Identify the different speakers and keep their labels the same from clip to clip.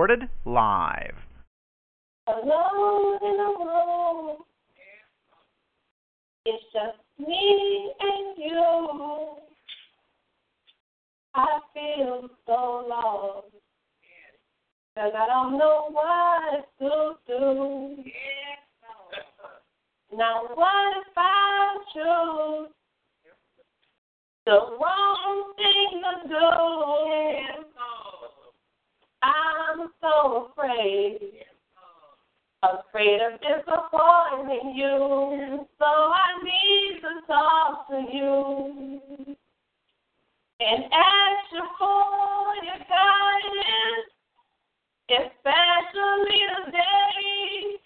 Speaker 1: recorded live.
Speaker 2: Alone in a room. It's just me and you. I feel so lost. Cause I don't know what to do. Now what if I choose the wrong thing to do? I'm so afraid, afraid of disappointing you. So I need to talk to you and ask you for your guidance, especially today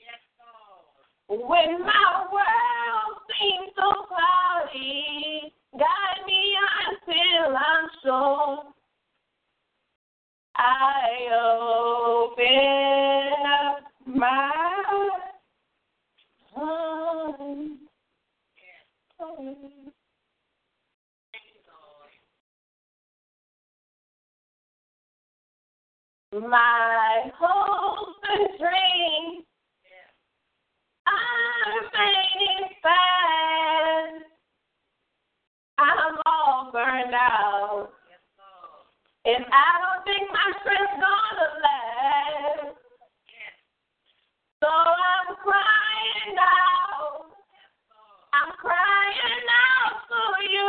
Speaker 2: when my world seems so cloudy. Guide me until I'm sure I open up my heart. My hopes and dreams I'm fading fast. I'm all burned out. And I don't think my strength's gonna last. So I'm crying out. I'm crying out for you.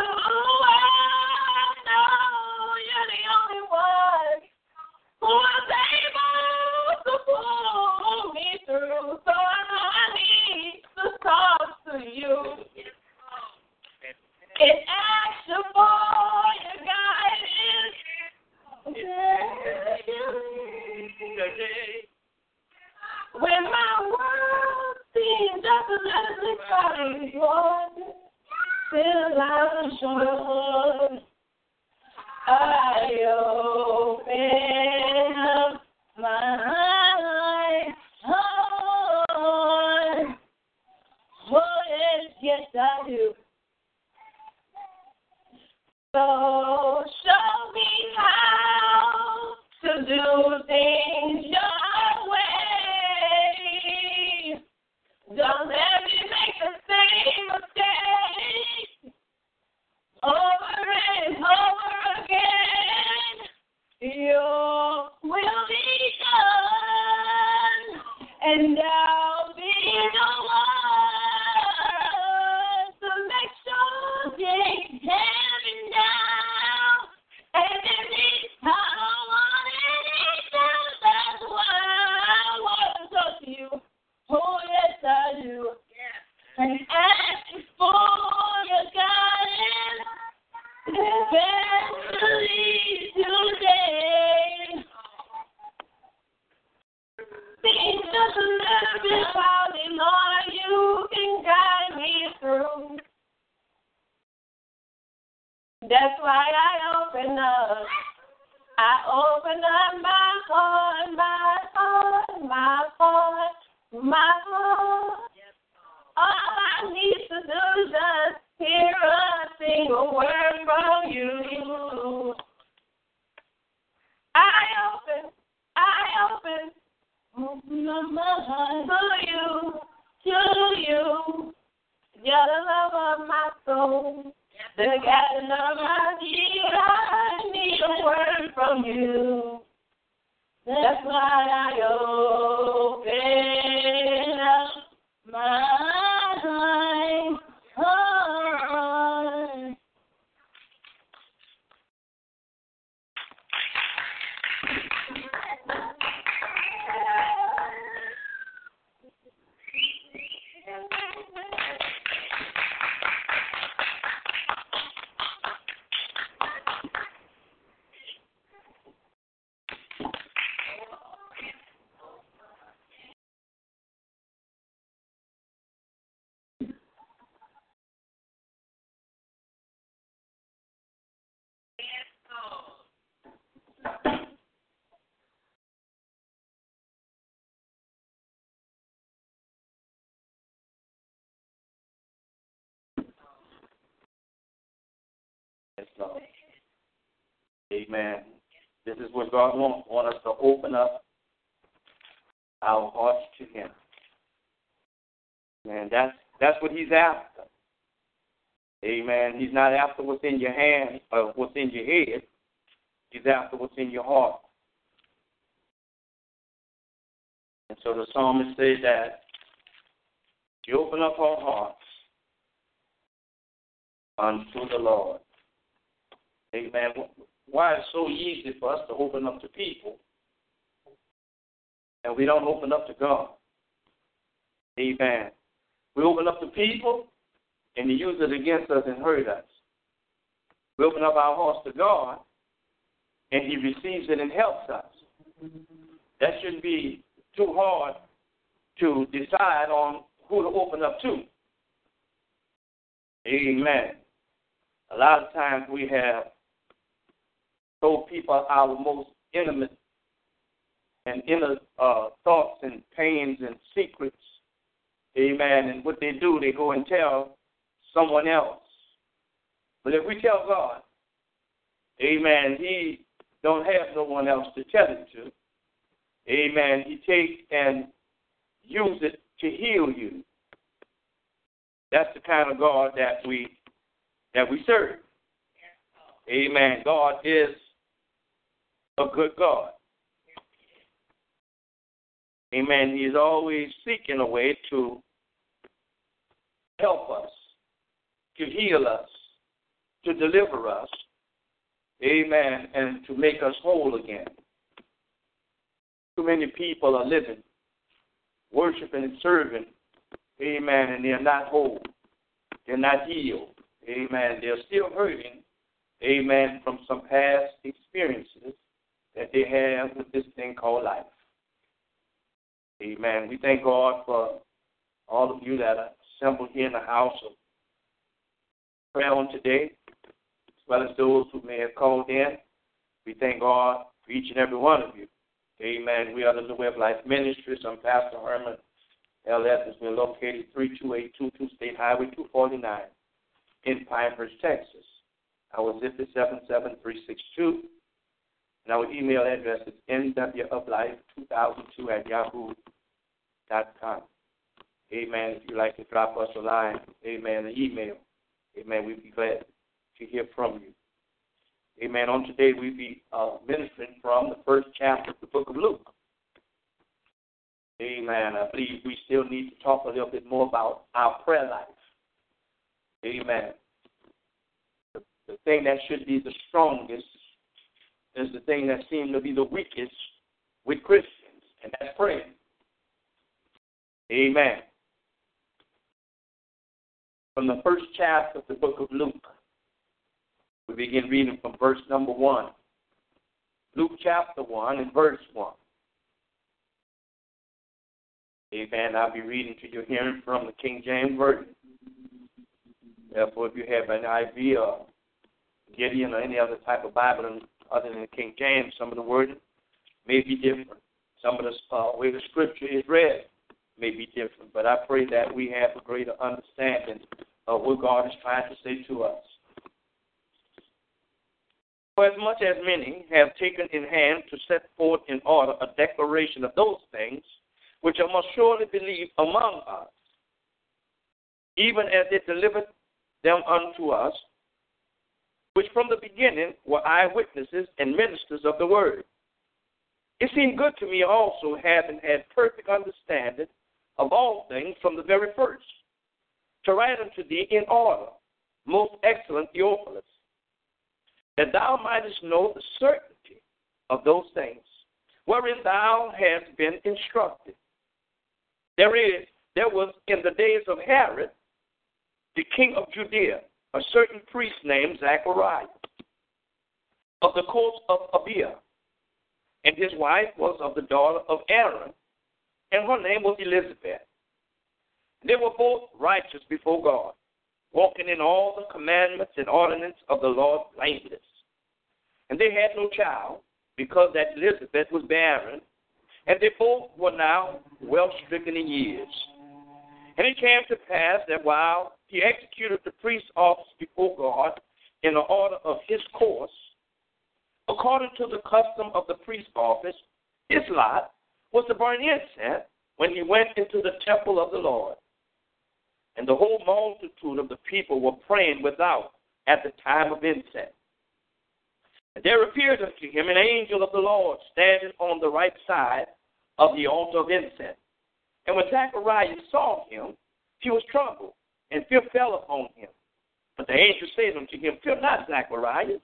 Speaker 2: Single word from you. I open, I open, open up my heart to you, to you. You're the love of my soul, the guiding of my need. I need a word from you.
Speaker 3: Amen. This is what God wants want us to open up
Speaker 1: our hearts to Him. And that's that's what He's after. Amen. He's not after what's in your hand or what's in your head. He's after what's in your heart. And so the psalmist says that you open up our hearts unto the Lord. Amen. Why it's so easy for us to open up to people and we don't open up to God. Amen. We open up to people and they use it against us and hurt us. We open up our hearts to God and He receives it and helps us. That shouldn't be too hard to decide on who to open up to. Amen. A lot of times we have told people are our most intimate and inner uh, thoughts and pains and secrets. Amen. And what they do, they go and tell someone else. But if we tell God, Amen, He don't have no one else to tell it to. Amen. He takes and use it to heal you. That's the kind of God that we that we serve. Amen. God is a good God. Amen. He's always seeking a way to help us, to heal us, to deliver us. Amen. And to make us whole again. Too many people are living, worshiping and serving. Amen. And they're not whole. They're not healed. Amen. They're still hurting. Amen. From some past experiences that they have with this thing called life. Amen. We thank God for all of you that are assembled here in the house of prayer on today, as well as those who may have called in. We thank God for each and every one of you. Amen. We are the New Way of Life Ministries. I'm Pastor Herman L. Evans. We're located 32822 State Highway 249 in Pinehurst, Texas. Our zip is 77362. And our email address is nwoflife2002 at yahoo.com. Amen. If you'd like to drop us a line, amen, an email, amen, we'd be glad to hear from you. Amen. On today, we be uh, ministering from the first chapter of the book of Luke. Amen. I believe we still need to talk a little bit more about our prayer life. Amen. The, the thing that should be the strongest is the thing that seems to be the weakest with Christians, and that's praying. Amen. From the first chapter of the book of Luke, we begin reading from verse number 1. Luke chapter 1 and verse 1. Amen. I'll be reading to you hearing from the King James Version. Therefore, if you have an idea of Gideon or any other type of Bible other than the King James, some of the wording may be different. Some of the uh, way the scripture is read may be different. But I pray that we have a greater understanding of what God is trying to say to us. For as much as many have taken in hand to set forth in order a declaration of those things which are most surely believed among us, even as they delivered them unto us, which from the beginning were eyewitnesses and ministers of the word. It seemed good to me also, having had perfect understanding of all things from the very first, to write unto thee in order, most excellent Theophilus that thou mightest know the certainty of those things wherein thou hast been instructed. There is there was in the days of Herod, the king of Judea, a certain priest named Zachariah of the coast of Abia, and his wife was of the daughter of Aaron, and her name was Elizabeth. They were both righteous before God, walking in all the commandments and ordinances of the Lord blameless. And they had no child, because that Elizabeth was barren, and they both were now well stricken in years. And it came to pass that while he executed the priest's office before God in the order of his course, according to the custom of the priest's office, his lot was to burn incense when he went into the temple of the Lord. And the whole multitude of the people were praying without at the time of incense. And there appeared unto him an angel of the Lord standing on the right side of the altar of incense. And when Zacharias saw him, he was troubled, and fear fell upon him. But the angel said unto him, Fear not, Zacharias,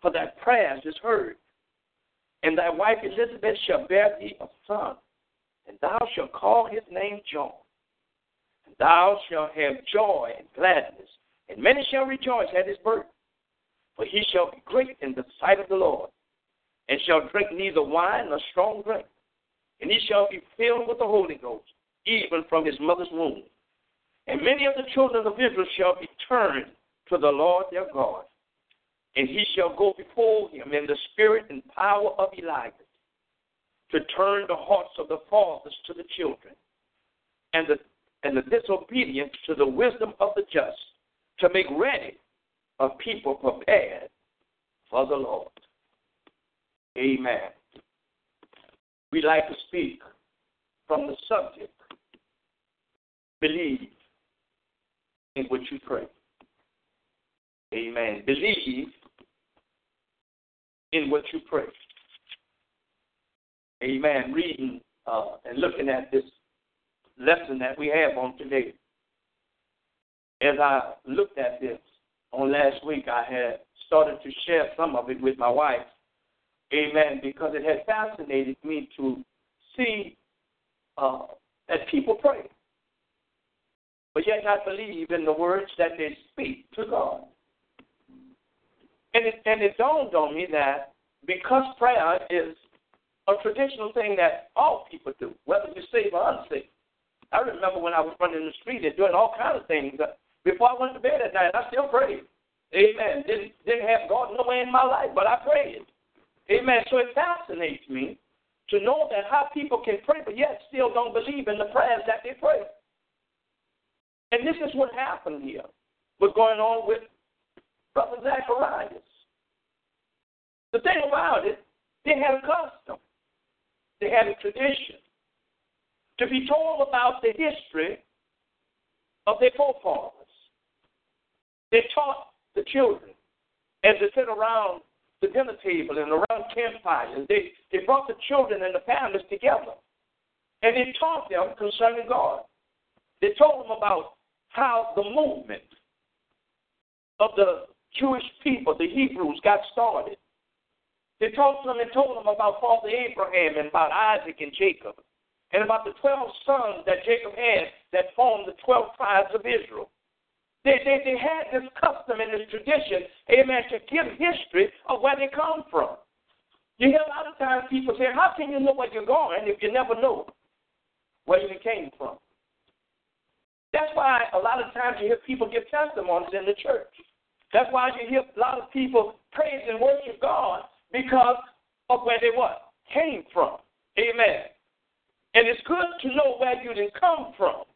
Speaker 1: for thy prayers is heard. And thy wife Elizabeth shall bear thee a son, and thou shalt call his name John. And thou shalt have joy and gladness, and many shall rejoice at his birth. For he shall be great in the sight of the Lord, and shall drink neither wine nor strong drink. And he shall be filled with the Holy Ghost, even from his mother's womb. And many of the children of Israel shall be turned to the Lord their God. And he shall go before him in the spirit and power of Elijah to turn the hearts of the fathers to the children and the, and the disobedient to the wisdom of the just to make ready a people prepared for the Lord. Amen. We like to speak from the subject believe in what you pray. Amen. Believe in what you pray. Amen. Reading uh, and looking at this lesson that we have on today. As I looked at this on last week, I had started to share some of it with my wife. Amen. Because it had fascinated me to see uh, that people pray, but yet not believe in the words that they speak to God. And it, and it dawned on me that because prayer is a traditional thing that all people do, whether you're saved or unsaved. I remember when I was running the street and doing all kinds of things. Uh, before I went to bed at night, I still prayed. Amen. Didn't, didn't have God nowhere in my life, but I prayed. Amen. So it fascinates me to know that how people can pray, but yet still don't believe in the prayers that they pray. And this is what happened here. What's going on with Brother Zacharias. The thing about it, they had a custom, they had a tradition to be told about the history of their forefathers. They taught the children as they sit around the dinner table and around campfires. They, they brought the children and the families together. And they taught them concerning God. They told them about how the movement of the Jewish people, the Hebrews, got started. They talked to them and told them about Father Abraham and about Isaac and Jacob, and about the 12 sons that Jacob had that formed the 12 tribes of Israel. They, they, they had this custom and this tradition, amen, to give history of where they come from. You hear a lot of times people say, How can you know where you're going if you never know where you came from? That's why a lot of times you hear people give testimonies in the church. That's why you hear a lot of people praise and worship God because of where they what? Came from. Amen. And it's good to know where you didn't come from.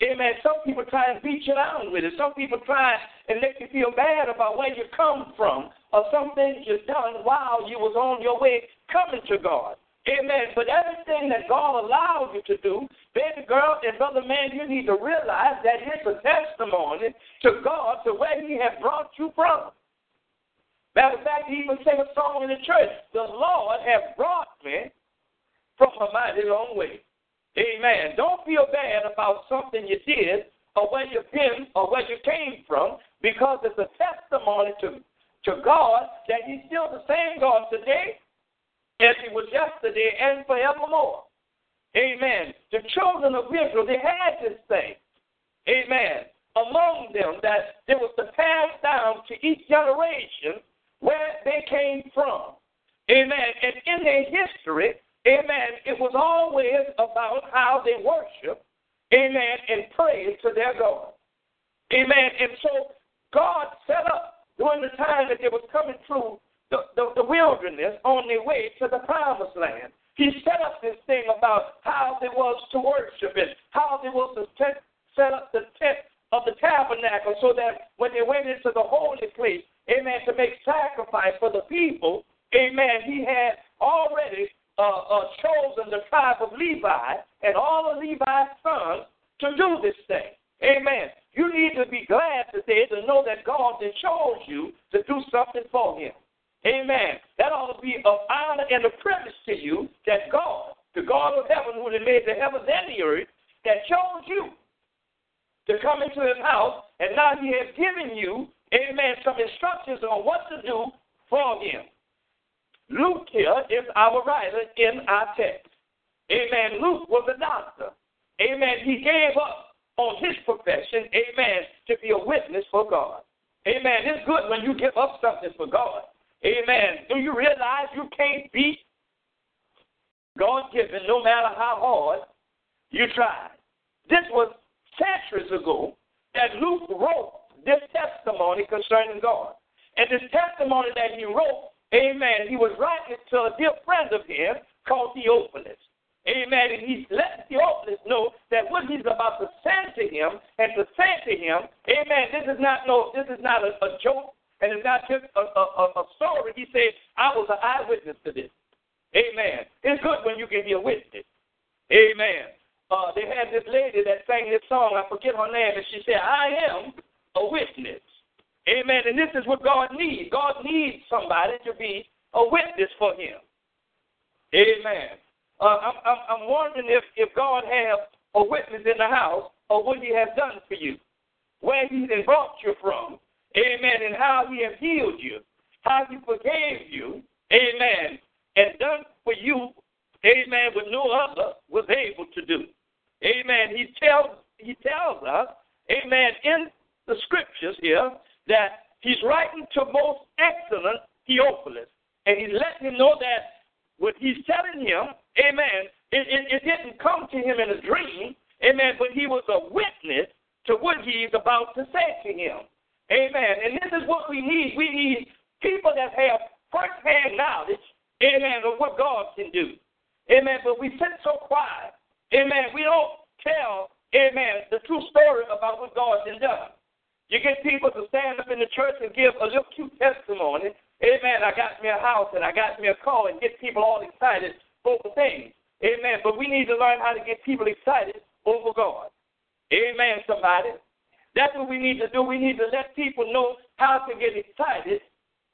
Speaker 1: Amen. Some people try and beat you down with it. Some people try and make you feel bad about where you come from or some things you've done while you was on your way coming to God. Amen. But everything that God allowed you to do, baby girl and brother man, you need to realize that it's a testimony to God to where He has brought you from. Matter of fact, he even sang a song in the church. The Lord has brought me from a mighty long way. Amen. Don't feel bad about something you did or where you've been or where you came from because it's a testimony to, to God that He's still the same God today as He was yesterday and forevermore. Amen. The children of Israel, they had this thing. Amen. Among them that it was to pass down to each generation where they came from. Amen. And in their history, amen, it was always about how they worship, amen, and praise to their God. Amen. And so God set up during the time that they was coming through the, the, the wilderness on their way to the promised land. He set up this thing about how they was to worship and how they was to set up the tent of the tabernacle so that when they went into the holy place, amen, to make sacrifice for the people, amen, he had already uh, uh, chosen the tribe of Levi and all of Levi's sons to do this thing. Amen. You need to be glad today to know that God has chose you to do something for him. Amen. That ought to be of honor and a privilege to you that God, the God of heaven who made the heavens and the earth, that chose you to come into his house, and now he has given you, amen, some instructions on what to do for him. Luke here is our writer in our text. Amen. Luke was a doctor. Amen. He gave up on his profession, amen, to be a witness for God. Amen. It's good when you give up something for God. Amen. Do you realize you can't beat God given no matter how hard you try? This was centuries ago that Luke wrote this testimony concerning God. And this testimony that he wrote, amen, he was writing to a dear friend of his called Theophilus. Amen. And he's letting Theophilus know that what he's about to send to him and to say to him, amen, this is not no, this is not a, a joke and it's not just a, a, a story. He said, I was an eyewitness to this. Amen. It's good when you can be a witness. Amen. Uh, they had this lady that sang this song, I forget her name, and she said, I am a witness. Amen. And this is what God needs. God needs somebody to be a witness for him. Amen. Uh, I'm, I'm, I'm wondering if, if God has a witness in the house or what he has done for you, where he has brought you from, Amen. And how he has healed you, how he forgave you. Amen. And done for you, amen, what no other was able to do. Amen. He tells he tells us, amen, in the scriptures here that he's writing to most excellent Theophilus. And he's letting him know that what he's telling him, amen, it, it, it didn't come to him in a dream, amen, but he was a witness to what he's about to say to him. Amen. And this is what we need. People that have first-hand knowledge, amen, of what God can do. Amen. But we sit so quiet. Amen. We don't tell, amen, the true story about what God has done. You get people to stand up in the church and give a little cute testimony. Amen. I got me a house and I got me a car and get people all excited over things. Amen. But we need to learn how to get people excited over God. Amen, somebody. That's what we need to do. We need to let people know how to get excited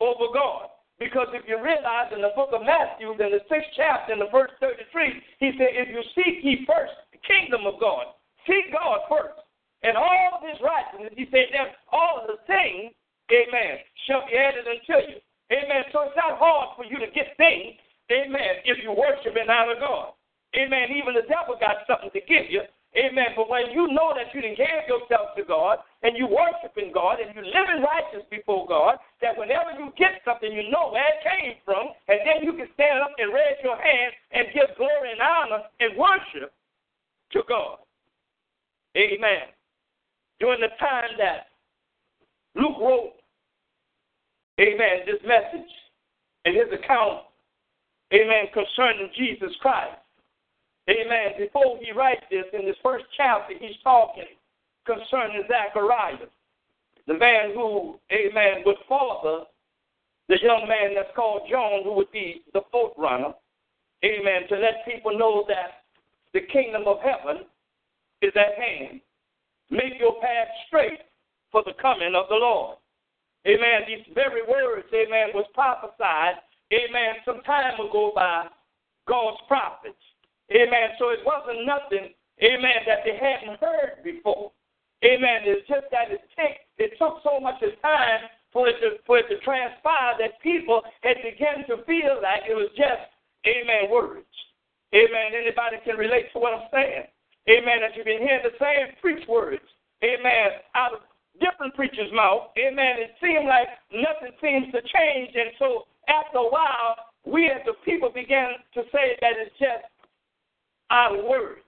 Speaker 1: over God. Because if you realize in the book of Matthew, in the sixth chapter, in the verse 33, he said, If you seek ye first the kingdom of God, seek God first, and all of his righteousness, he said, then all of the things, amen, shall be added unto you. Amen. So it's not hard for you to get things, amen, if you worship and honor God. Amen. Even the devil got something to give you, Amen. But when you know that you didn't give yourself to God and you worshiping God and you living righteous before God, that whenever you get something, you know where it came from, and then you can stand up and raise your hand and give glory and honor and worship to God. Amen. During the time that Luke wrote, amen, this message and his account, amen, concerning Jesus Christ, Amen. Before he writes this, in this first chapter, he's talking concerning Zacharias, the man who, amen, would father the young man that's called John, who would be the forerunner. Amen. To let people know that the kingdom of heaven is at hand. Make your path straight for the coming of the Lord. Amen. These very words, amen, was prophesied, amen, some time ago by God's prophets. Amen. So it wasn't nothing, amen, that they hadn't heard before. Amen. It's just that it, take, it took so much time for it, to, for it to transpire that people had begun to feel like it was just, amen, words. Amen. Anybody can relate to what I'm saying. Amen. That you've been hearing the same preach words. Amen. Out of different preachers' mouth. Amen. It seemed like nothing seems to change. And so after a while, we as the people began to say that it's just our words.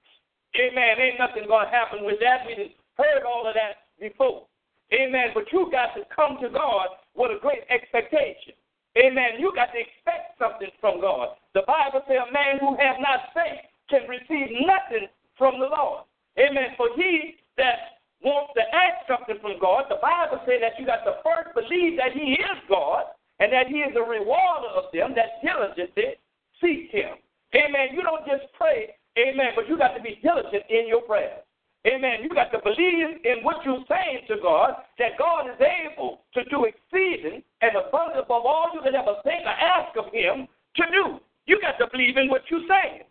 Speaker 1: Amen. Ain't nothing going to happen with that. We heard all of that before. Amen. But you got to come to God with a great expectation. Amen. You got to expect something from God. The Bible says a man who has not faith can receive nothing from the Lord. Amen. For he that wants to ask something from God, the Bible says that you got to first believe that he is God and that he is a rewarder of them that diligently seek him. Amen. You don't just pray, amen, but you got to be diligent in your prayer. Amen. You got to believe in what you're saying to God, that God is able to do exceeding and abundant above all you could ever think or ask of Him to do. You got to believe in what you're saying.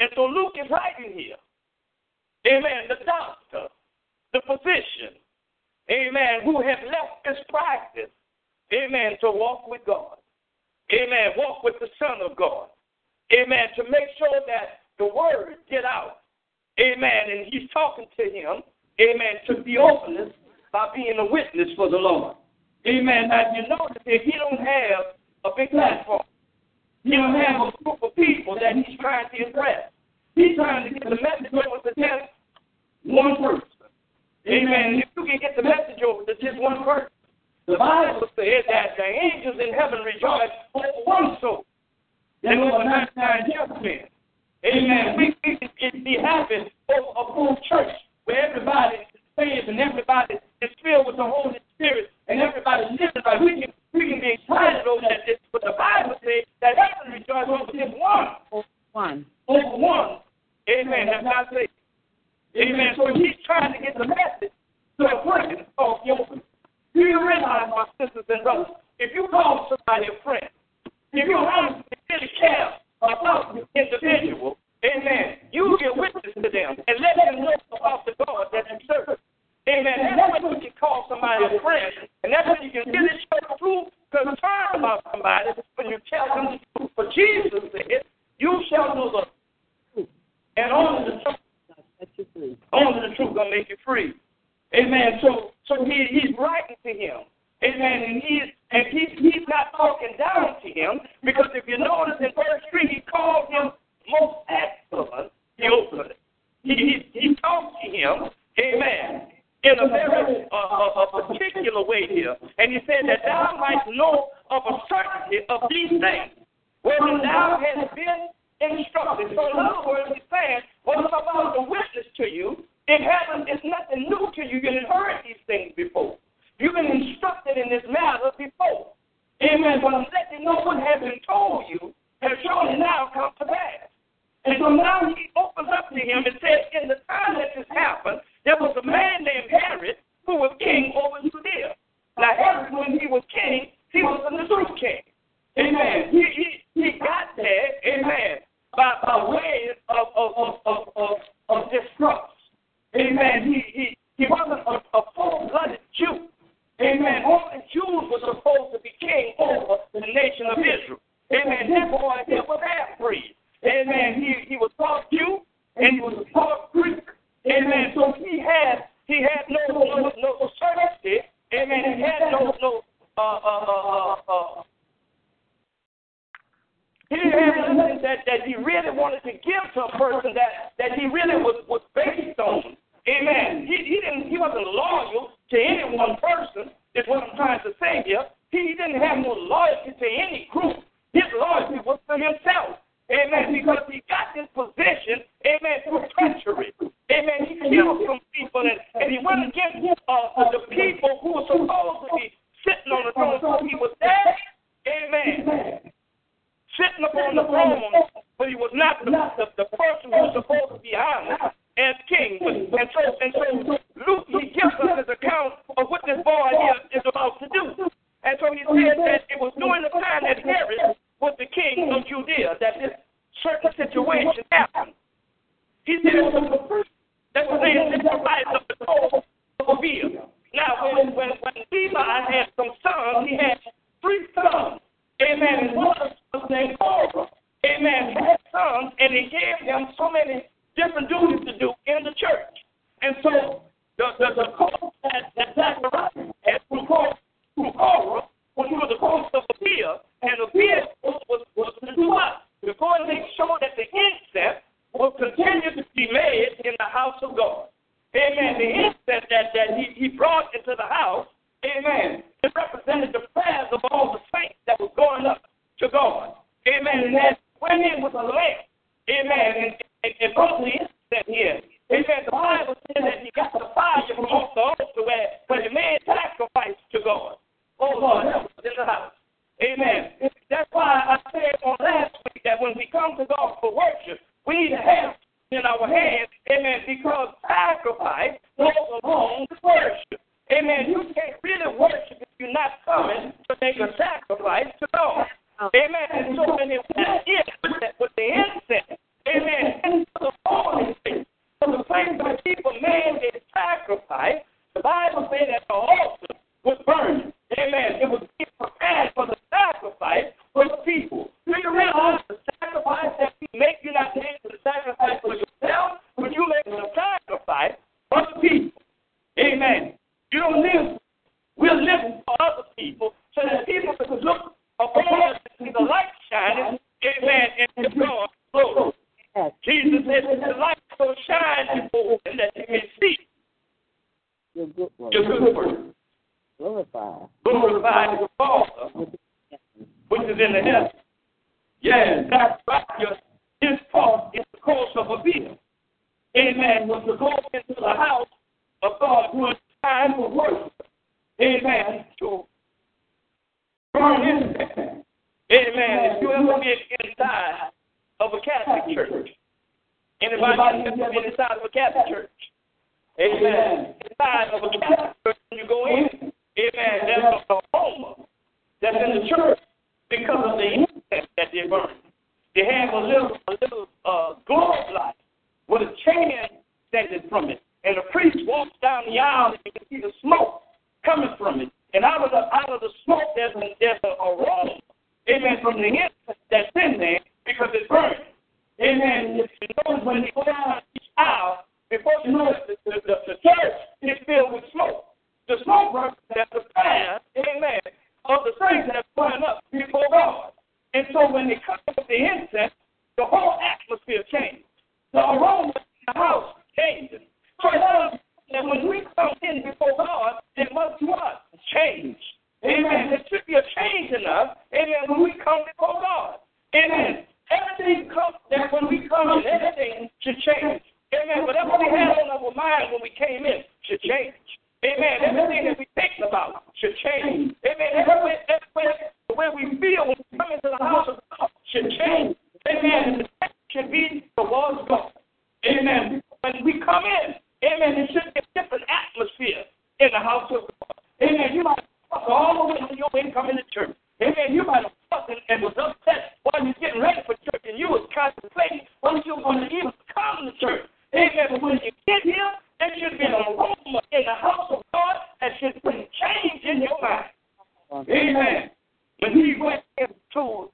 Speaker 1: And so Luke is writing here. Amen. The doctor, the physician, amen, who have left this practice, amen, to walk with God. Amen. Walk with the Son of God. Amen. To make sure that the word get out Amen. And he's talking to him, amen, to be open by being a witness for the Lord. Amen. Now, you notice that he don't have a big platform. He don't have a group of people that he's trying to impress. He's trying to get the message over to just one person. Amen. If you can get the message over to just one person, the Bible says that the angels in heaven rejoice over one soul. And over 99 judgment. Amen. We, we can be happy over a full church where everybody is saved and everybody is filled with the Holy Spirit and everybody living right. We can we can be excited over that. But the Bible says that heaven rejoices over just one.
Speaker 2: One.
Speaker 1: Over one. Amen. That's not say. Amen. So he's trying to get the message to a person called open. Do you realize, my sisters and brothers, if you call somebody a friend, if you honestly really care about the individual, amen, you get witness to them and let them know about the God that you serve. Amen. That's when you can call somebody a friend. And that's when you can really show true concern about somebody when you tell them the truth. But Jesus said, You shall know the truth. And only the truth. Only the truth gonna make you free. Amen. So so he he's writing to him. Amen. And he's and he's he's not talking down to him because if you notice in verse three, he called him most excellent Theophilus. He he, he talked to him, Amen, in a very uh, a, a particular way here, and he said that thou might know of a certainty of these things, wherein thou hast been instructed. So in other words, he's saying, what about to witness to you, it hasn't, it's nothing of a bill. Amen. Was to go into the house of God who is time for worship. Amen. To burn incense. Amen. If you ever been inside of a Catholic church, anybody ever been inside of a Catholic church? Amen. Inside of a Catholic church, when you go in, amen, there's an aroma that's in the church because of the incense that they burn. They have a little, a little uh, globe light with a chain extended from it, and the priest walks down the aisle and you can see the smoke coming from it. And out of the out of the smoke, there's a, there's an aroma, amen, from the incense that's in there because it's burning. Amen. You notice when you go down each aisle, before you know it, the, the, the, church is filled with smoke. The smoke represents the fire, amen, of the things that are burning up before God. And so when they come with the incense, the whole atmosphere changes. The aroma in the house changes. So that that when we come in before God, it must? Change. Amen. There should be a change in us. Amen. When we come before God. Amen. Everything comes that when we come in, everything should change. Amen. Whatever we had on our mind when we came in should change. Amen. Everything that we think about should change. Amen. Everywhere, everywhere, the way we feel when we come into the house of God should change. Amen. And the change should be towards God. Amen. When we come in, amen, there should be a different atmosphere in the house of God. Amen. You might fuss all the way when you ain't coming to church. Amen. You might have fussed and, and was upset while you're getting ready for church and you was contemplating whether you were going to even come to church. Amen. But when you get here, there should be an aroma in the house of God that should bring change in your mind. Amen. When he went into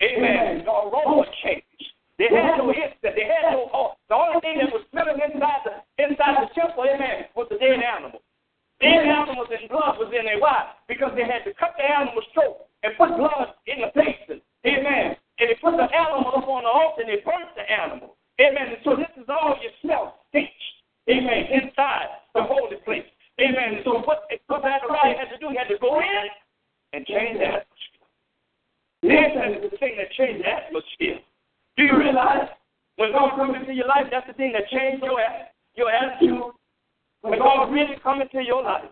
Speaker 1: changed. Amen. The aroma changed. They had no incense. They had no oh, The only thing that was smelling inside the inside the temple, amen, was the dead animal. Dead animals and blood was in there. Why? Because they had to cut the animal's throat and put blood in the basin. and change the atmosphere. The incense is the thing that changes the atmosphere. Do you realize when God comes into your life, that's the thing that changes your your attitude. When God really comes into your life,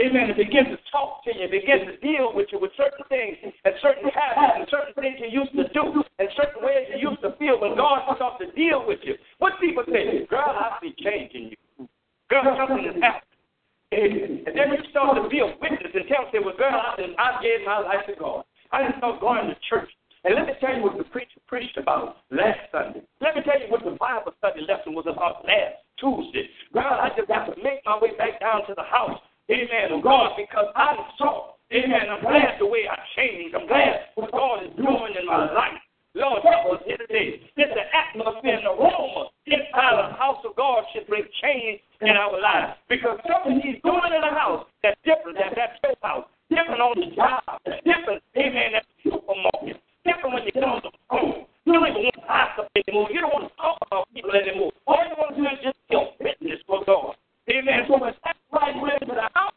Speaker 1: Amen. It begins to talk begins to deal with you with certain things and certain habits and certain things you used to do and certain ways you used to feel when God starts to deal with you. What people say, girl, I see change in you. Girl, something is happening. And then you start to be a witness and tell them, well, girl, I, I gave my life to God. I didn't start going to church. And let me tell you what the preacher preached about last Sunday. Let me tell you what the Bible study lesson was about last Tuesday. God, I just got to make my way back down to the house Amen. Of God, because I saw. Amen. I'm glad the way I changed. I'm glad what God is doing in my life. Lord, help us here today. It's the atmosphere and aroma inside the house of God should bring change in our lives. Because something He's doing in the house that's different than that your house, different on the job, different, amen, at the supermarket, different when you get on the phone. You don't even want to ask them anymore. You don't want to talk about people anymore. All you want to do is just be a witness for God. Amen. So when that right went into the house,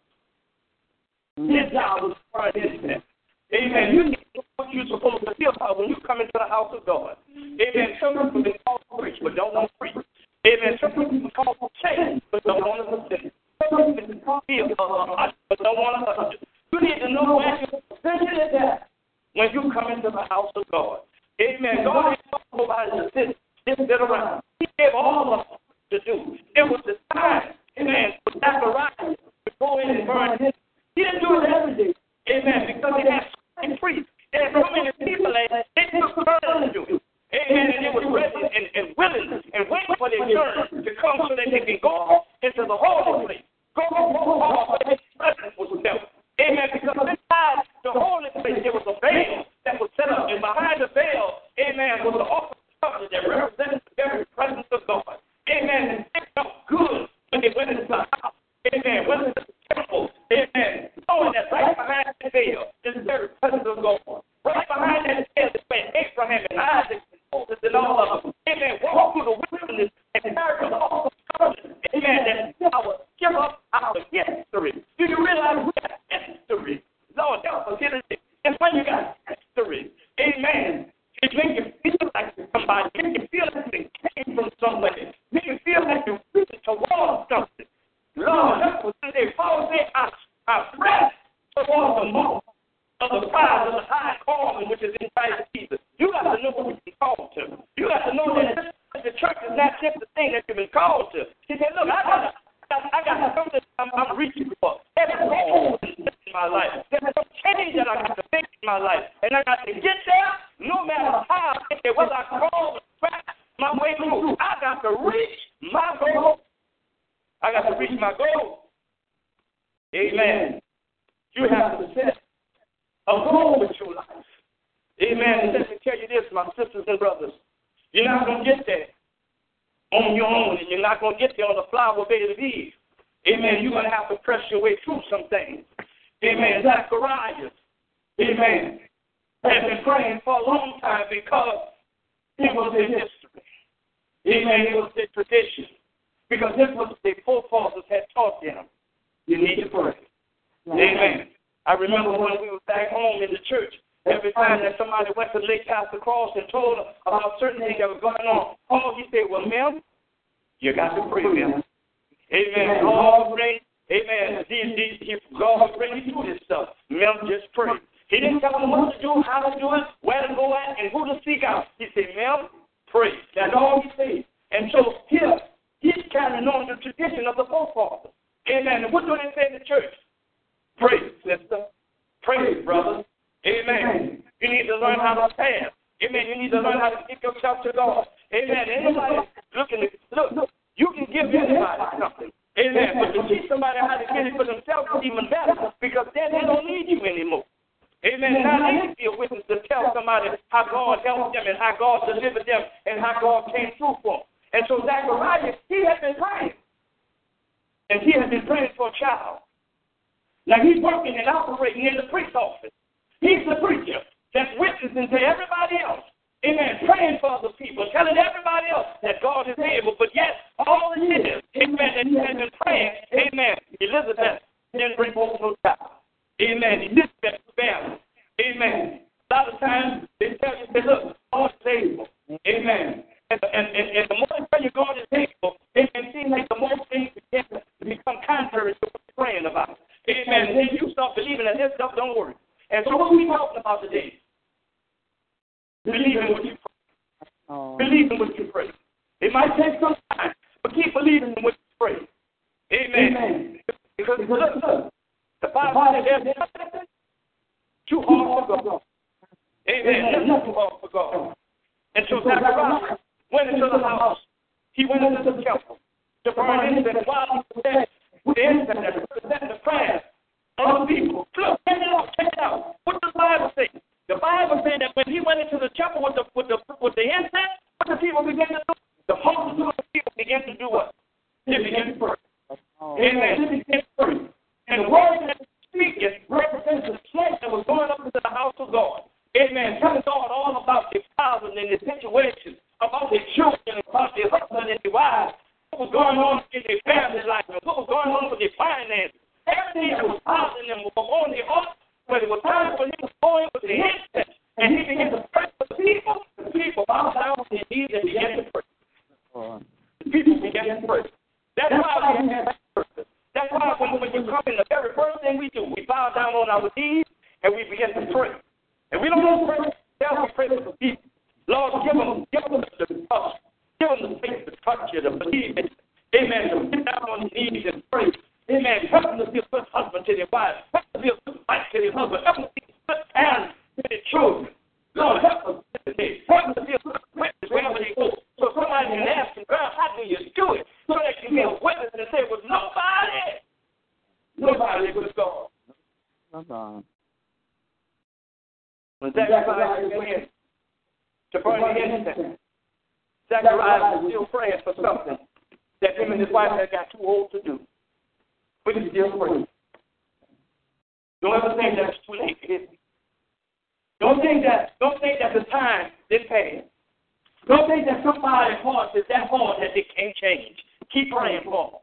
Speaker 1: his job was part of his Amen. You need what you're supposed to feel about when you come into the house of God. Amen. Some people been called to preach but don't want to preach. Amen. Some people been called to change but don't want to listen. Some people been called to be uh, but don't want to listen. You need to know where your position is at when you come into the house of God. Amen. God ain't nobody to sit, just sit around. He gave all of us to do. It was the time Amen. For Zachariah to go in and burn his. He didn't do it every day. Amen. Because he had so many priests. There so many people that they took turn to do it. Amen. And they was ready and, and willing and waiting for their turn to come so that they can go into the holy place. Go home where his presence was felt. Amen. Because inside the holy place there was a veil that was set up. And behind the veil, amen, was the altar that represented the very presence of God. Amen. And it felt good when they went into the house, amen, went into the temple, amen, knowing that right behind the veil is the very presence of God. Right behind that veil is where Abraham and Isaac and Moses and all of them, amen, walk through the wilderness and carry the awesome covenant, amen, that our give up our history. Do you realize we have history? Lord, help us here today. And when you got history, amen, it makes you feel like somebody, it makes you feel like you came from somewhere, make you feel like you're reaching towards something. Lord, that's what they Paul said, I, I press towards the mark of the prize of the high calling which is in Christ Jesus. You got to know what you've been called to. You got to know that the church is not just the thing that you've been called to. He said, look, I got I got something I'm, I'm reaching for. There's a goal in my life. There's some change that I got to make in my life. And I got to get there no matter how, whether I crawl or track my way through. I got to reach my goal. I got to reach my goal. Amen. You have to set a goal with your life. Amen. And let me tell you this, my sisters and brothers. You're not going to get there on your own, and you're not going to get there on the flower bed of Eve. Amen. You're going to have to press your way through some things. Amen. Zacharias, amen, has been praying for a long time because it was a history. Amen. It was a tradition. Because this was the forefathers had taught them. You need to pray. Amen. I remember when we were back home in the church, Every time that somebody went to cast the cross and told them about certain things that were going on, all he said, Well, ma'am, you got to pray, ma'am. Amen. God bring, amen. These, these, he, God bring you through this stuff. Ma'am, just pray. He didn't tell them what to do, how to do it, where to go at, and who to seek out. He said, ma'am, pray. That's all he said. And so here, he's carrying on the tradition of the forefathers. Amen. And what do they say in the church? Pray, sister. Pray, brother. Amen. You need to learn how to fast. Amen. You need to learn how to give yourself to God. Amen. Anybody looking look, look, you can give anybody something. Amen. But to teach somebody how to get it for themselves is even better because then they don't need you anymore. Amen. Now they can be a witness to tell somebody how God helped them and how God delivered them and how God came through for them. And so Zacharias, he had been praying. And he had been praying for a child. Now he's working and operating in the priest's office. He's the preacher that's witnessing to everybody else. Amen. Praying for other people, telling everybody else that God is able. But yet, all it is, amen, that he has been praying, amen. Elizabeth didn't bring forth no child. Amen. Did that family. Amen. A lot of times they tell you, say, look, God is able. Amen. And, and, and, and the more they tell you God is able, it When Zechariah went in to burn the incense, Zechariah was still praying for something that him and his wife had got too old to do. But he still praying. Don't ever think that it's too late. Is it? Don't think that don't think that the time didn't pass. Don't think that somebody's heart is that hard that they can't change. Keep praying for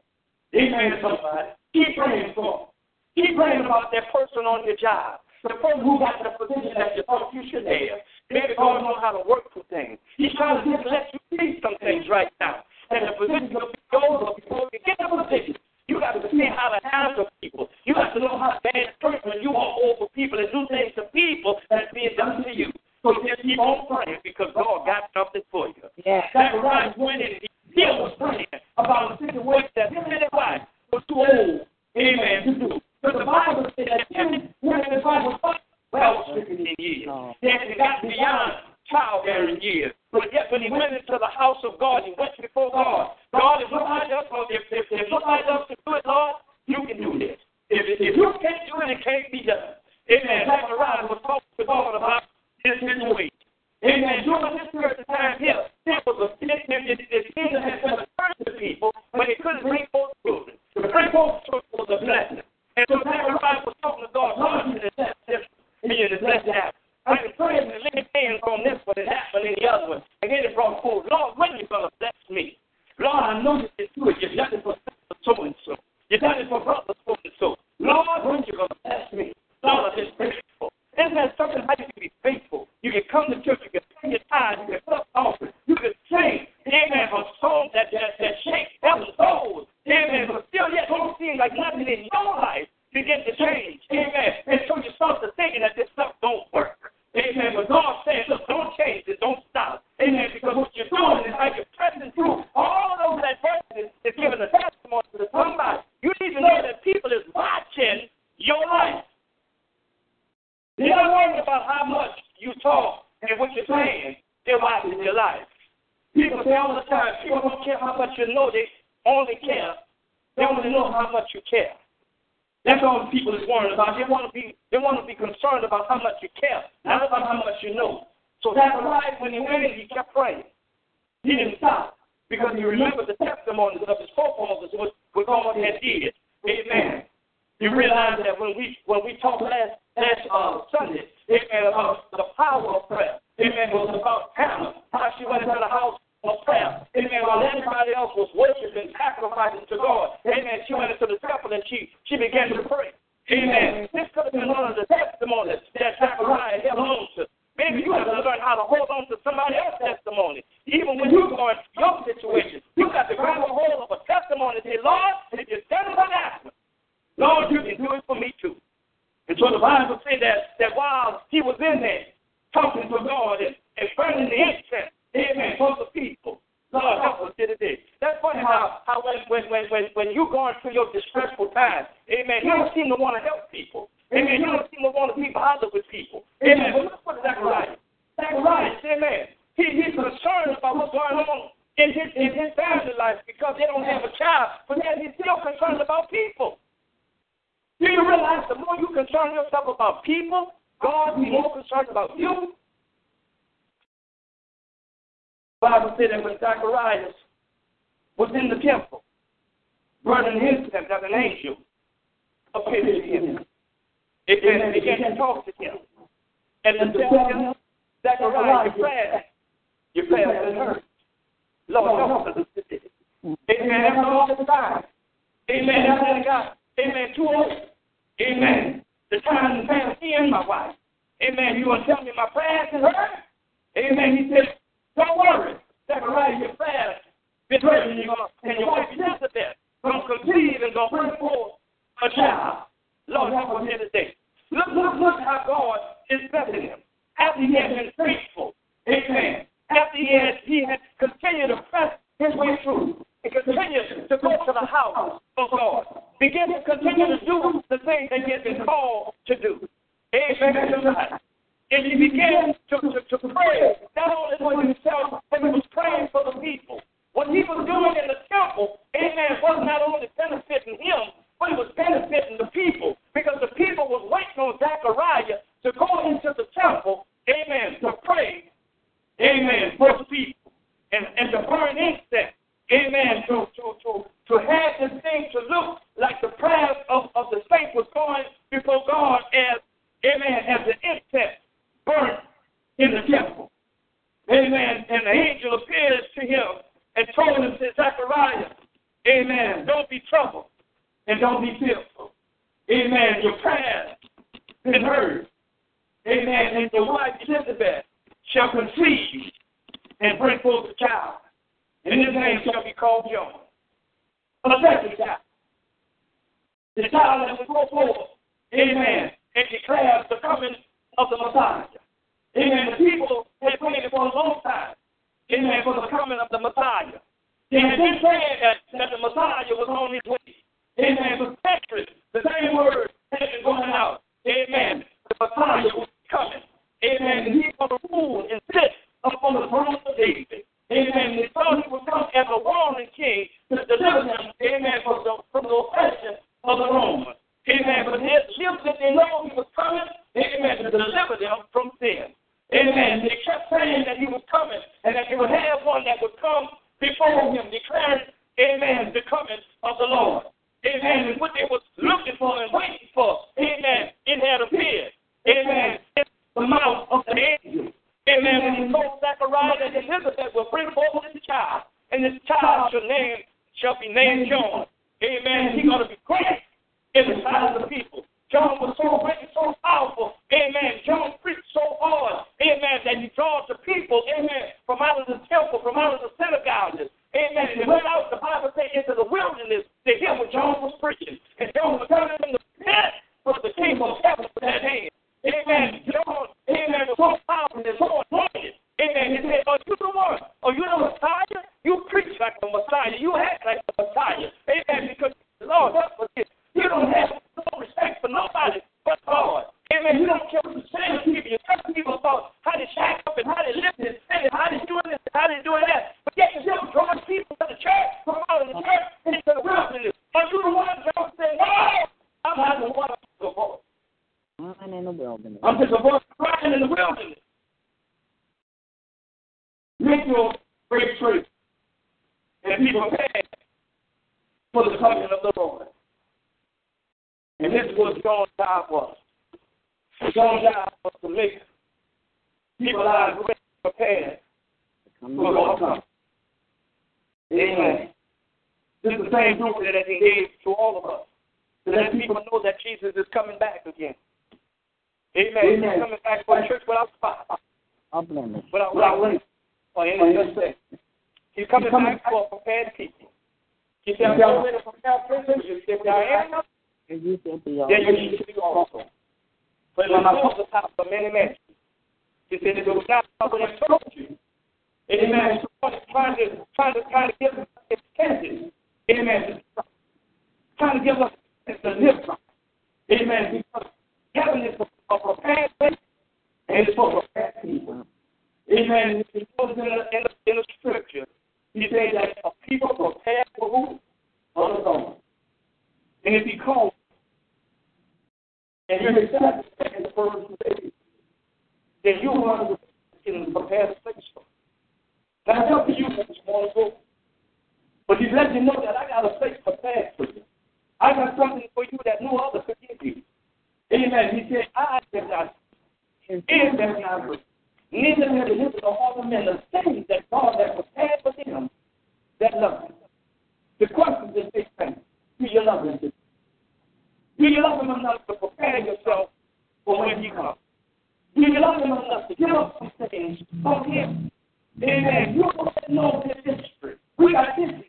Speaker 1: them. Amen, somebody. Keep praying for them. Keep praying about that person on your job. The person who got the position that you thought you should have. Maybe God knows how to work through things. He's trying to just let you see some things right now. And the position will be over before you get the position. You got to see how to handle people. You got to know how to manage person when you walk over people and do things to people that's being done to you. So just keep on praying because God got something for you.
Speaker 3: Yeah.
Speaker 1: Zechariah went in and he still was praying about a situation that him and his wife was too old, amen, to do. But the Bible said that him and his wife was well stricken in years. They had got beyond childbearing years. But yet when he went into the house of God, he went before God. God, if nobody else, if, if, if nobody else can do it, Lord, you can do this. If, if you can't do it, it can't be done. Amen. Zechariah was talking to God about his situation. Amen. During this period of time here, there was a it, it, it, it seemed to have been a curse to people when they couldn't bring forth children. To bring forth children was a blessing. And so Zechariah was talking to God, Lord, you this, me and bless that. I can pray and lay hands on this one and that one and the other one. And then it brought forth, Lord, when are you going to bless me? Lord, I know you can do it. You've done it for so and so. You've done it for brother so and so. Lord, when are you going to bless me? Lord, I'm just grateful. Isn't that something how you can be faithful? You can come to church, you can pay your tithes, you can put up offering, you can sing, amen, for songs that, that, that shake heaven's souls, amen, but still yet don't seem like nothing in your life begin to change, amen. And so you start to thinking that this stuff don't work. Amen. But God says, look, don't change it, don't stop. Amen. Because what you're doing is like you're pressing through all of those adversities is giving a testimony to somebody. You need to know that people is watching your life. They're not worried about how much you talk and what you're saying. They're watching your life. People say all the time, people don't you know. They only care. They only know how much you care. That's all the people is worried about. They want to be they want to be concerned about how much you care, not about how much you know. So Zacharias, when he went in, he kept praying. He didn't stop because he remembered the testimonies of his forefathers, what, what God had did. Amen. You realize that when we when we talked last last uh, Sunday, amen, about the power of prayer. Amen. It was about Hannah, how she went into the house of prayer. Amen. While everybody else was worshiping, sacrificing to God. Amen. She went into the temple and she she began to pray. Amen. This could have been one of the testimonies that while he was in there talking to God and, and burning the incense, amen, for the people, Lord help us here today. That's funny how, how when, when, when, when, when you're going through your distressful time, amen, you don't seem to want to help people. Amen. You don't seem to want to be bothered with people. Amen. But look what Zacharias. Zacharias, amen. He, he's concerned about what's going on in his in his family life because they don't have a child, but yet he's still concerned about people. Do you realize the yourself about people, God is more concerned about you? Bible said that when Zacharias was in the temple, burning incense as an angel appeared to him. It began, began to talk to him. And to tell him, Zachariah, your prayer, your prayer has been heard. Lord, help us. Amen. That's all the time. Amen. That's what I got. Amen. Too old. Amen. The time to pass me and my wife. Amen. You want to tell me my prayers is heard? Amen. He said, don't worry. Zechariah, your prayers been and, you're and your wife Elizabeth going to conceive and going to bring forth a child. Lord, help us here today. Look, look, look how God is blessing him. After he has been faithful. Amen. After he has, he has continued to press his way through and continues to go to the house of God. Begin to continue to do the things that he has been called to do. Amen. And he began to, to, to pray, not only for himself, but he was praying for the people. What he was doing in the temple, amen, was not only benefiting him, but it was benefiting the people because the people was waiting on Zechariah to go into the temple, amen, to pray, amen, for the people and, and to burn incense, amen, to, to, to, to have this thing to look like the prayers of, of the saints was going before God as, amen, as the incense burnt in the temple. Amen. And the angel appears to him and told him, said, Zechariah, amen, don't be troubled and don't be fearful. Amen. Your prayers been heard. Amen. And your wife Elizabeth shall conceive and bring forth a child. And his name shall be called John. A second child. The child that will go forth. Amen. And declares the coming of the Messiah. Amen. The people had waited for a long time. Amen. For the coming of the Messiah. They had been that, that the Messiah was on his way. Amen. For centuries, the same word had been going out. Amen. The Messiah was coming. Amen. And he's going to rule and sit upon the throne of David. Amen. They thought he would come as a warring king to deliver them, amen, from the, from the oppression of the Romans. Amen. But his lips that they know he was coming, amen, to deliver them from sin. Amen. They kept saying that he was coming and that he would have one that would come before him, declaring, amen, the coming of the Lord. Amen. And what they was looking for and waiting for, amen, it had appeared. Amen. The mouth of the angel. Amen. And he told Zechariah that Elizabeth will bring forth this child, and this child shall name shall be named John. Amen. He's going to be great in the sight of the people. John was so great and so powerful. Amen. John preached so hard. Amen. That he draws the people. Amen. From out of the temple, from out of the synagogues. Amen. And he went out, the Bible says, into the wilderness to hear what John was preaching. And John was telling them to repent for the kingdom of heaven with that hand. Amen. John, amen, was so powerful and so anointed. Amen. He said, Are you the one? Are you the Messiah? You preach like the Messiah. You act like the Messiah. Amen. Because Lord help us here. You don't have no respect for nobody but God. Amen. You don't care what say to people. You tell people about how they shack up and how they live and how they doing this and how they doing that. But yet you're still drawing people to the church, from out of the church into the wilderness. Are you the one that saying, No, I'm not the one to go forward.
Speaker 3: I'm in the wilderness.
Speaker 1: I'm just a voice crying in the wilderness. Make your great truth and be prepared for the coming of the Lord. And this is what John's job was. John's job was to make people out ready prepared for the Lord coming. Amen. This is the same group that he gave to all of us. To let people know that Jesus is coming back again. Amen. Amen. He's coming back for church without spot.
Speaker 3: I'll blame it.
Speaker 1: Without, without wrinkle or any such He's coming, back for prepared people. He said, I'm already prepared prisoners. You said, I am.
Speaker 3: And you said the
Speaker 1: Then you need to be also. But it was not the top of many mansions. He said it was not what I told you. Amen. So trying to trying to trying to give us attention. Amen. Trying to give us the live Amen. Because heaven is a prepared place and it's for prepared people. Amen. It goes in the, in the, in the scripture. He said that a people prepared for who? For the Lord. And if he calls and you accept the first baby, then you are in the prepared place Now, I help you this morning, go. But he's letting you know that I got a place prepared for you. I got something for you that no other could give you. Amen. He said, I have not, and have not neither have delivered to all the men the things that God has prepared for them that love him. The question is this thing. Do you love him? Do you love him enough to prepare yourself for when he comes? Do you love him enough to give up some things from him? Amen. You don't know his history. We got history.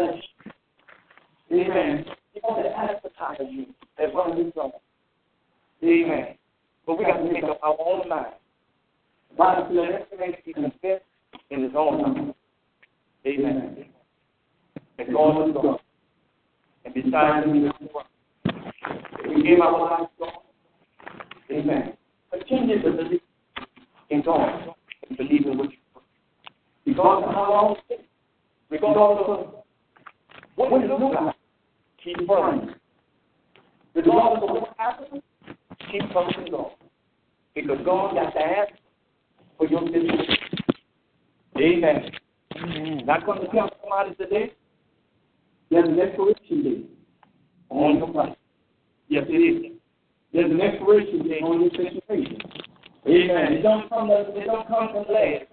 Speaker 1: Bless. Amen. He wants to advertise you as one of his own. Amen. But we got to make up our own mind. The Bible says everything he confessed in his own mind. Amen. And God is God. And besides him, we give our lives to God. Amen. Continue to believe in God and believe in what you because of how long takes. Regardless of what it looks like, keep praying. Regardless of what happens, keep trusting God. Because God got to ask for your situation. Amen. Amen. Not going to tell somebody today, there's an expiration date on your life. Yes, it is. There's an expiration date on your situation. Amen. It don't come. It don't come from last.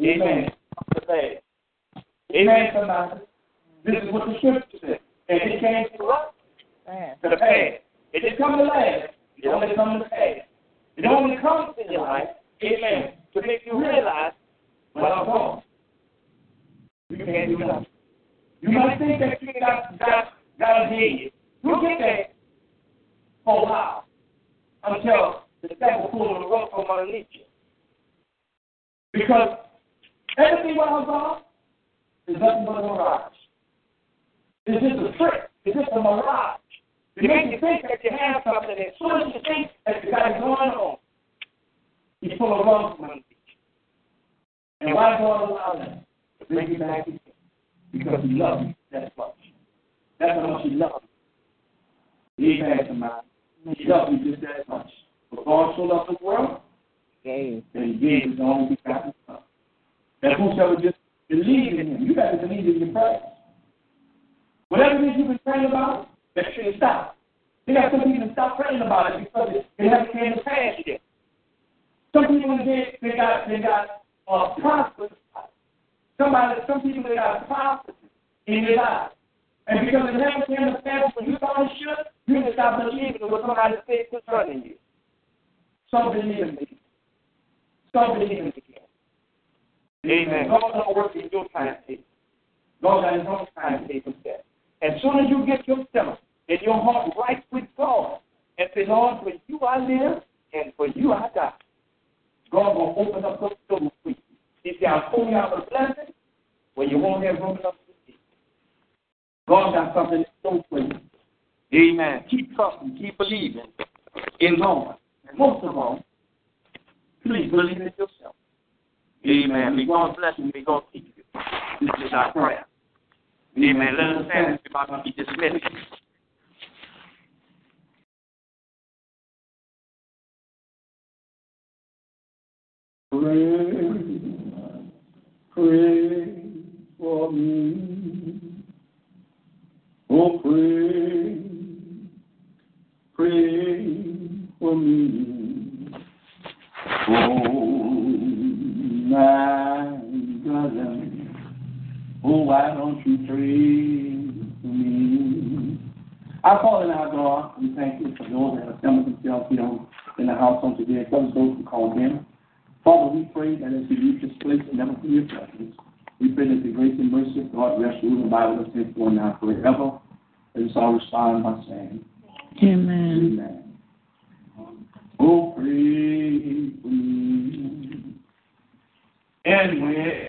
Speaker 1: Amen the past. Amen, somebody. This is what the scripture says. And it came to what? To the past. It didn't come to last. It only comes to the past. It only comes in your life, amen, to make you realize what I'm wrong. You can't do nothing. You might think that you got got got a head. You'll get there for a while until the devil pulls the rope from underneath you. Because Everything what I'm on is nothing but a mirage. It's just a trick. It's just a mirage. You make you think that you have something, and as soon as you think that you got it going on, you pull a rug from underneath And why God allow that? To bring you back again. Because He loves you that much. That's how much He loves you. He has somebody. He loves you just that much. But God so loved the world, that He gave His only begotten Son that whosoever just believe in him, you got to believe in your prayers. Whatever it is you've been praying about, make sure you stop. They got some people stop praying about it because they haven't came to pass yet. Some people they, they got they got uh, prosperous. Somebody, some people they got prosperous in their lives. And because it haven't came to pass when you thought it should, you can stop believing what somebody said concerning you. Stop believing me. Stop believing again. Amen. God don't work in your timetable. God got his own timetable set. As soon as you get yourself and your heart right with God and say, Lord, for you I live and for you I die. God will open up those doors for you. He said, I'll pull you out of blessing where you won't have room enough to see. God got something in store for you. Amen. Keep trusting, keep believing in God. And most of all, please believe in yourself. Amen. May God bless you. May God keep you. This is our prayer. Amen. Let us stand about to be dismissed.
Speaker 4: Pray, pray for me. Oh, pray, pray for me. Oh, my brother, Oh, why don't you praise me? I call in our God. We thank you for those that have assembled themselves here in the house on today, as well as those who called in. Father, we pray that as we leave this place and never from your presence, we pray that the grace and mercy of God rest, rule, and Bible with us henceforth now forever. And so I respond by saying,
Speaker 3: Amen.
Speaker 4: Amen. Oh, praise me. And when